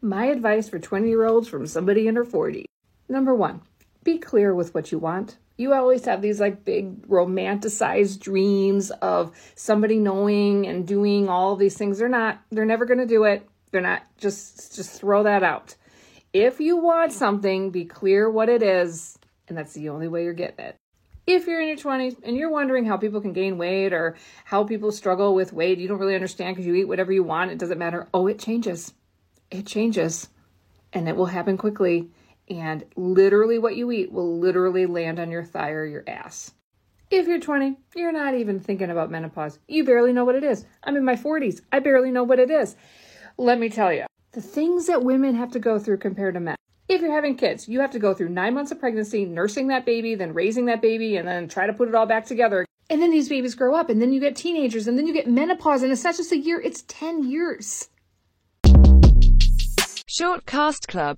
My advice for 20 year olds from somebody in her 40s. Number one, be clear with what you want. You always have these like big romanticized dreams of somebody knowing and doing all these things. They're not, they're never going to do it. They're not, just, just throw that out. If you want something, be clear what it is, and that's the only way you're getting it. If you're in your 20s and you're wondering how people can gain weight or how people struggle with weight, you don't really understand because you eat whatever you want, it doesn't matter. Oh, it changes. It changes and it will happen quickly. And literally, what you eat will literally land on your thigh or your ass. If you're 20, you're not even thinking about menopause. You barely know what it is. I'm in my 40s. I barely know what it is. Let me tell you, the things that women have to go through compared to men. If you're having kids, you have to go through nine months of pregnancy, nursing that baby, then raising that baby, and then try to put it all back together. And then these babies grow up, and then you get teenagers, and then you get menopause, and it's not just a year, it's 10 years. Short Cast Club